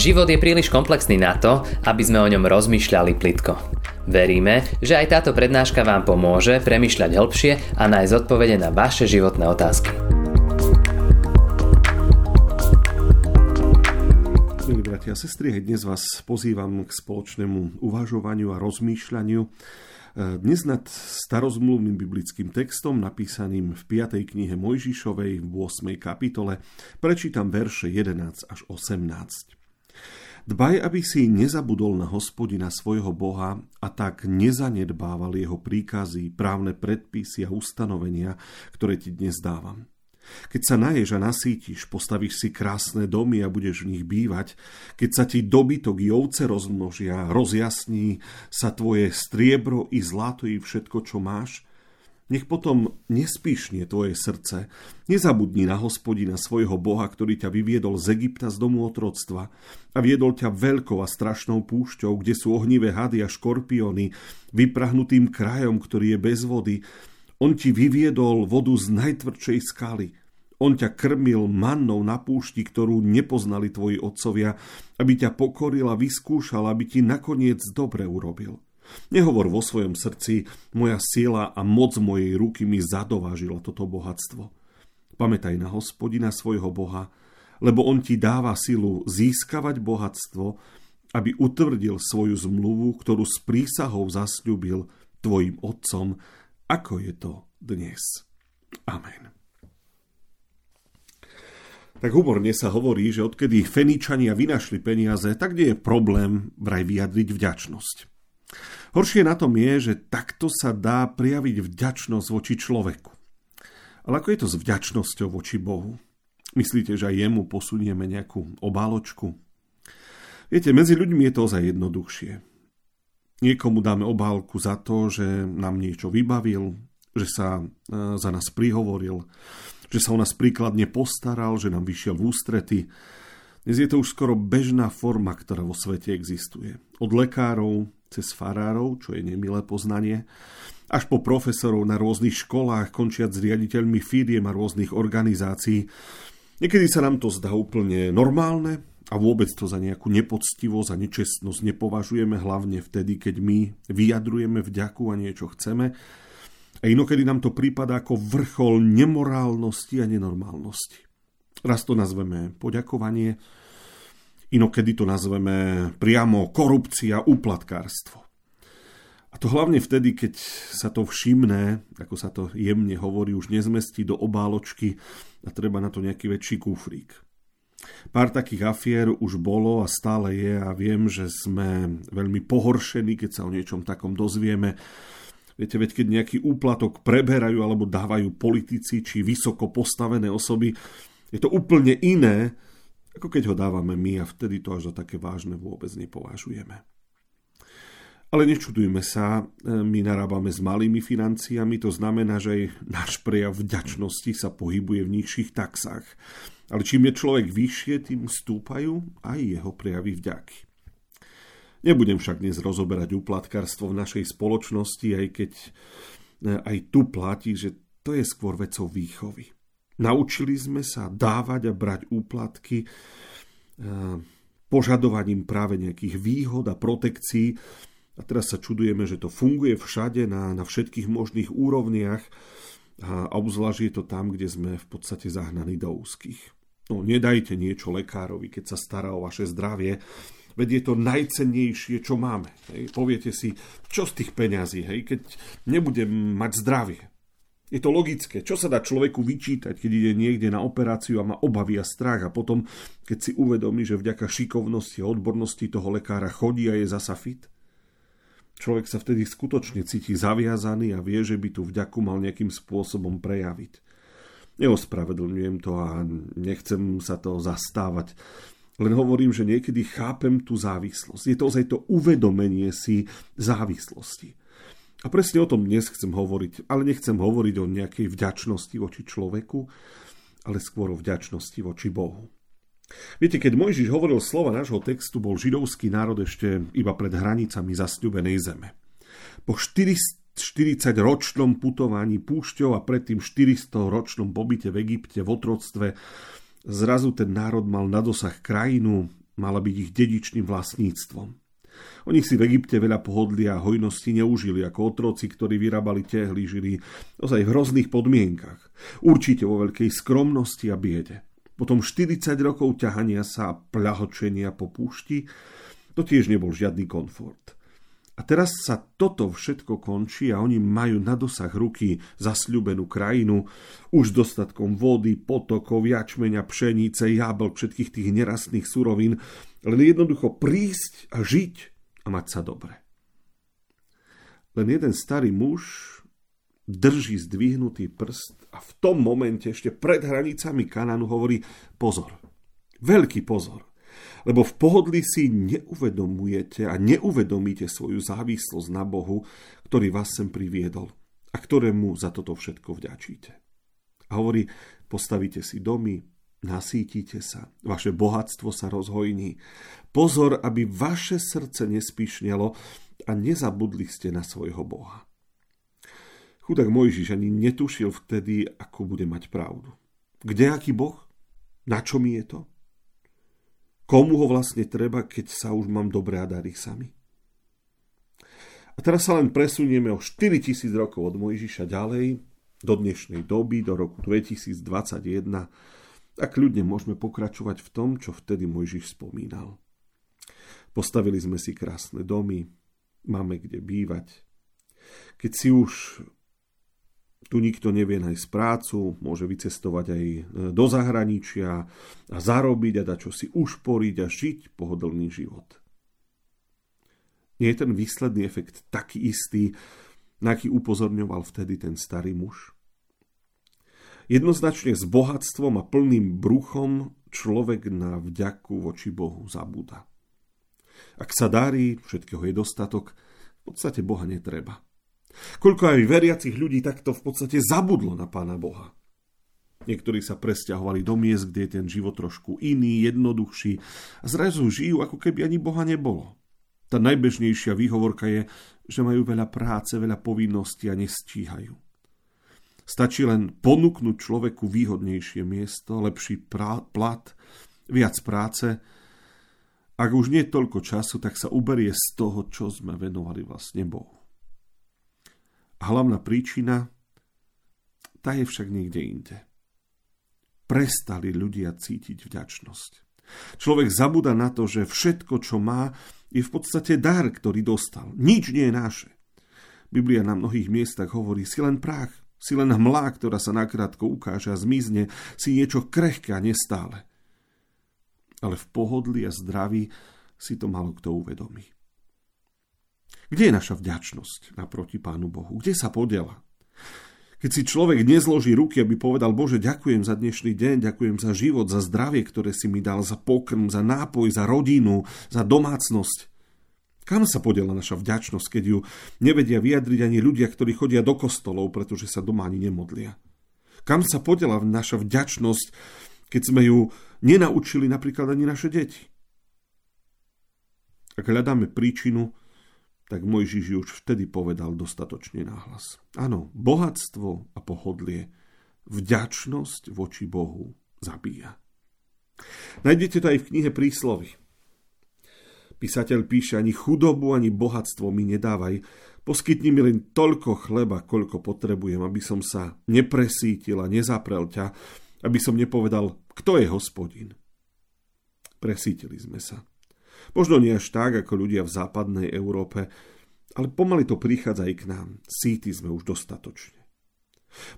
Život je príliš komplexný na to, aby sme o ňom rozmýšľali plitko. Veríme, že aj táto prednáška vám pomôže premyšľať hĺbšie a nájsť odpovede na vaše životné otázky. Milí bratia a sestry, dnes vás pozývam k spoločnému uvažovaniu a rozmýšľaniu dnes nad starozmluvným biblickým textom napísaným v 5. knihe Mojžišovej v 8. kapitole prečítam verše 11 až 18. Dbaj, aby si nezabudol na hospodina svojho Boha a tak nezanedbával jeho príkazy, právne predpisy a ustanovenia, ktoré ti dnes dávam. Keď sa naješ a nasítiš, postavíš si krásne domy a budeš v nich bývať. Keď sa ti dobytok i ovce rozmnožia, rozjasní sa tvoje striebro i zlato i všetko, čo máš, nech potom nespíšnie tvoje srdce. Nezabudni na hospodina svojho Boha, ktorý ťa vyviedol z Egypta z domu otroctva a viedol ťa veľkou a strašnou púšťou, kde sú ohnivé hady a škorpióny, vyprahnutým krajom, ktorý je bez vody. On ti vyviedol vodu z najtvrdšej skaly. On ťa krmil mannou na púšti, ktorú nepoznali tvoji otcovia, aby ťa pokoril a vyskúšal, aby ti nakoniec dobre urobil. Nehovor vo svojom srdci, moja sila a moc mojej ruky mi zadovážila toto bohatstvo. Pamätaj na hospodina svojho Boha, lebo on ti dáva silu získavať bohatstvo, aby utvrdil svoju zmluvu, ktorú s prísahou zasľúbil tvojim otcom, ako je to dnes. Amen. Tak humorne sa hovorí, že odkedy Feničania vynašli peniaze, tak nie je problém vraj vyjadriť vďačnosť. Horšie na tom je, že takto sa dá prijaviť vďačnosť voči človeku. Ale ako je to s vďačnosťou voči Bohu? Myslíte, že aj jemu posunieme nejakú obáločku? Viete, medzi ľuďmi je to ozaj jednoduchšie. Niekomu dáme obálku za to, že nám niečo vybavil, že sa e, za nás prihovoril, že sa o nás príkladne postaral, že nám vyšiel v ústrety. Dnes je to už skoro bežná forma, ktorá vo svete existuje. Od lekárov cez farárov, čo je nemilé poznanie, až po profesorov na rôznych školách, končiať s riaditeľmi firiem a rôznych organizácií. Niekedy sa nám to zdá úplne normálne a vôbec to za nejakú nepoctivosť a nečestnosť nepovažujeme, hlavne vtedy, keď my vyjadrujeme vďaku a niečo chceme. A inokedy nám to prípada ako vrchol nemorálnosti a nenormálnosti. Raz to nazveme poďakovanie, inokedy to nazveme priamo korupcia, uplatkárstvo. A to hlavne vtedy, keď sa to všimné, ako sa to jemne hovorí, už nezmestí do obáločky a treba na to nejaký väčší kufrík. Pár takých afiér už bolo a stále je a viem, že sme veľmi pohoršení, keď sa o niečom takom dozvieme Viete, veď keď nejaký úplatok preberajú alebo dávajú politici či vysoko postavené osoby, je to úplne iné, ako keď ho dávame my a vtedy to až za také vážne vôbec nepovažujeme. Ale nečudujme sa, my narábame s malými financiami, to znamená, že aj náš prejav vďačnosti sa pohybuje v nižších taxách. Ale čím je človek vyššie, tým stúpajú aj jeho prejavy vďaky. Nebudem však dnes rozoberať úplatkarstvo v našej spoločnosti, aj keď e, aj tu platí, že to je skôr vecou výchovy. Naučili sme sa dávať a brať úplatky e, požadovaním práve nejakých výhod a protekcií. A teraz sa čudujeme, že to funguje všade na, na všetkých možných úrovniach a obzvlášť je to tam, kde sme v podstate zahnaní do úzkých. No, nedajte niečo lekárovi, keď sa stará o vaše zdravie, Veď je to najcennejšie, čo máme. Hej. Poviete si, čo z tých peňazí, hej, keď nebudem mať zdravie. Je to logické. Čo sa dá človeku vyčítať, keď ide niekde na operáciu a má obavy a strach a potom, keď si uvedomí, že vďaka šikovnosti a odbornosti toho lekára chodí a je zasa fit? Človek sa vtedy skutočne cíti zaviazaný a vie, že by tu vďaku mal nejakým spôsobom prejaviť. Neospravedlňujem to a nechcem sa to zastávať len hovorím, že niekedy chápem tú závislosť. Je to ozaj to uvedomenie si závislosti. A presne o tom dnes chcem hovoriť, ale nechcem hovoriť o nejakej vďačnosti voči človeku, ale skôr o vďačnosti voči Bohu. Viete, keď Mojžiš hovoril slova nášho textu, bol židovský národ ešte iba pred hranicami zasľubenej zeme. Po 40-ročnom putovaní púšťou a predtým 400-ročnom pobyte v Egypte v otroctve Zrazu ten národ mal na dosah krajinu, mala byť ich dedičným vlastníctvom. Oni si v Egypte veľa pohodlia a hojnosti neužili ako otroci, ktorí vyrábali tehly, žili ozaj v hrozných podmienkach. Určite vo veľkej skromnosti a biede. Potom 40 rokov ťahania sa a pľahočenia po púšti, to tiež nebol žiadny komfort. A teraz sa toto všetko končí a oni majú na dosah ruky zasľubenú krajinu, už dostatkom vody, potokov, jačmeňa, pšenice, jablk, všetkých tých nerastných surovín, len jednoducho prísť a žiť a mať sa dobre. Len jeden starý muž drží zdvihnutý prst a v tom momente ešte pred hranicami Kananu hovorí pozor, veľký pozor. Lebo v pohodlí si neuvedomujete a neuvedomíte svoju závislosť na Bohu, ktorý vás sem priviedol a ktorému za toto všetko vďačíte. A hovorí, postavíte si domy, nasítite sa, vaše bohatstvo sa rozhojní. Pozor, aby vaše srdce nespišňalo a nezabudli ste na svojho Boha. Chudák Mojžiš ani netušil vtedy, ako bude mať pravdu. Kde aký Boh? Na čo mi je to? Komu ho vlastne treba, keď sa už mám dobré a darí sami? A teraz sa len presunieme o 4000 rokov od Mojžiša ďalej, do dnešnej doby, do roku 2021 a kľudne môžeme pokračovať v tom, čo vtedy Mojžiš spomínal. Postavili sme si krásne domy, máme kde bývať. Keď si už tu nikto nevie nájsť prácu, môže vycestovať aj e, do zahraničia a zarobiť a dať čo si ušporiť a žiť pohodlný život. Nie je ten výsledný efekt taký istý, na aký upozorňoval vtedy ten starý muž? Jednoznačne s bohatstvom a plným bruchom človek na vďaku voči Bohu zabúda. Ak sa darí, všetkého je dostatok, v podstate Boha netreba. Koľko aj veriacich ľudí takto v podstate zabudlo na Pána Boha. Niektorí sa presťahovali do miest, kde je ten život trošku iný, jednoduchší a zrazu žijú, ako keby ani Boha nebolo. Tá najbežnejšia výhovorka je, že majú veľa práce, veľa povinností a nestíhajú. Stačí len ponúknuť človeku výhodnejšie miesto, lepší prá- plat, viac práce. Ak už nie toľko času, tak sa uberie z toho, čo sme venovali vlastne Bohu. Hlavná príčina, tá je však niekde inde. Prestali ľudia cítiť vďačnosť. Človek zabúda na to, že všetko, čo má, je v podstate dar, ktorý dostal. Nič nie je naše. Biblia na mnohých miestach hovorí, si len prach, si len hmlá, ktorá sa nakrátko ukáže a zmizne, si niečo krehké a nestále. Ale v pohodli a zdraví si to malo kto uvedomí. Kde je naša vďačnosť naproti Pánu Bohu? Kde sa podiela? Keď si človek nezloží ruky, aby povedal, Bože, ďakujem za dnešný deň, ďakujem za život, za zdravie, ktoré si mi dal, za pokrm, za nápoj, za rodinu, za domácnosť. Kam sa podiela naša vďačnosť, keď ju nevedia vyjadriť ani ľudia, ktorí chodia do kostolov, pretože sa doma ani nemodlia? Kam sa podiela naša vďačnosť, keď sme ju nenaučili napríklad ani naše deti? Ak hľadáme príčinu, tak Mojžiš už vtedy povedal dostatočne náhlas. Áno, bohatstvo a pohodlie, vďačnosť voči Bohu zabíja. Nájdete to aj v knihe Príslovy. Písateľ píše, ani chudobu, ani bohatstvo mi nedávaj, poskytni mi len toľko chleba, koľko potrebujem, aby som sa nepresítil a nezaprel ťa, aby som nepovedal, kto je hospodin. Presítili sme sa. Možno nie až tak, ako ľudia v západnej Európe, ale pomaly to prichádza aj k nám. Síty sme už dostatočne.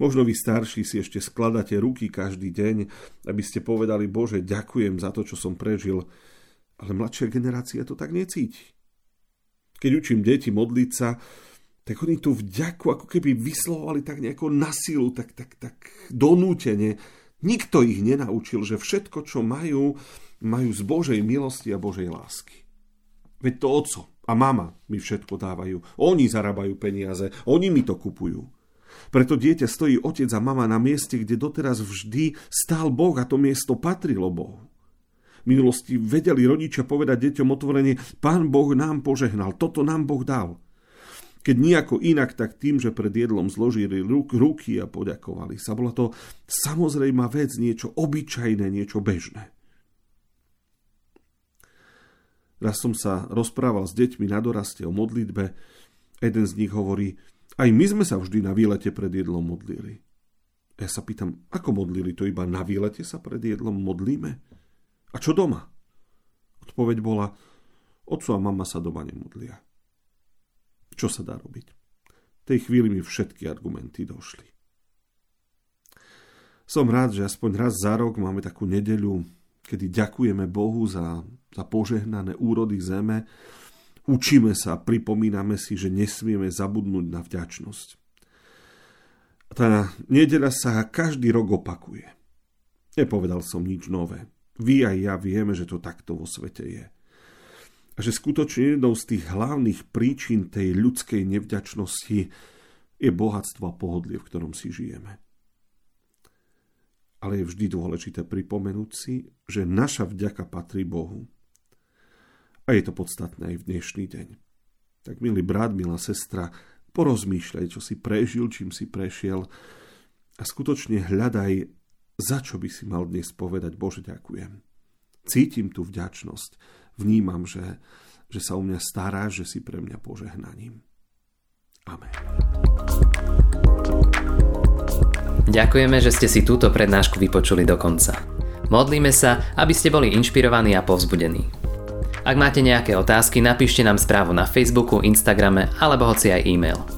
Možno vy starší si ešte skladáte ruky každý deň, aby ste povedali, Bože, ďakujem za to, čo som prežil, ale mladšia generácia to tak necíti. Keď učím deti modliť sa, tak oni tú vďaku ako keby vyslovovali tak nejako na silu, tak, tak, tak donútene. Nikto ich nenaučil, že všetko, čo majú, majú z Božej milosti a Božej lásky. Veď to oco a mama mi všetko dávajú. Oni zarábajú peniaze, oni mi to kupujú. Preto dieťa stojí otec a mama na mieste, kde doteraz vždy stál Boh a to miesto patrilo Bohu. Minulosti vedeli rodičia povedať deťom otvorene, pán Boh nám požehnal, toto nám Boh dal. Keď nejako inak, tak tým, že pred jedlom zložili ruk, ruky a poďakovali sa. Bola to samozrejma vec, niečo obyčajné, niečo bežné. Raz som sa rozprával s deťmi na doraste o modlitbe. Jeden z nich hovorí, aj my sme sa vždy na výlete pred jedlom modlili. Ja sa pýtam, ako modlili to iba na výlete sa pred jedlom modlíme? A čo doma? Odpoveď bola, otco a mama sa doma nemodlia. Čo sa dá robiť? V tej chvíli mi všetky argumenty došli. Som rád, že aspoň raz za rok máme takú nedeľu, kedy ďakujeme Bohu za, za požehnané úrody zeme, učíme sa, pripomíname si, že nesmieme zabudnúť na vďačnosť. Tá nedeľa sa každý rok opakuje. Nepovedal som nič nové. Vy aj ja vieme, že to takto vo svete je. A že skutočne jednou z tých hlavných príčin tej ľudskej nevďačnosti je bohatstvo a pohodlie, v ktorom si žijeme. Ale je vždy dôležité pripomenúť si, že naša vďaka patrí Bohu. A je to podstatné aj v dnešný deň. Tak milý brat, milá sestra, porozmýšľaj, čo si prežil, čím si prešiel a skutočne hľadaj, za čo by si mal dnes povedať, Bože, ďakujem. Cítim tú vďačnosť, vnímam, že, že sa o mňa stará, že si pre mňa požehnaním. Amen. Ďakujeme, že ste si túto prednášku vypočuli do konca. Modlíme sa, aby ste boli inšpirovaní a povzbudení. Ak máte nejaké otázky, napíšte nám správu na Facebooku, Instagrame alebo hoci aj e-mail.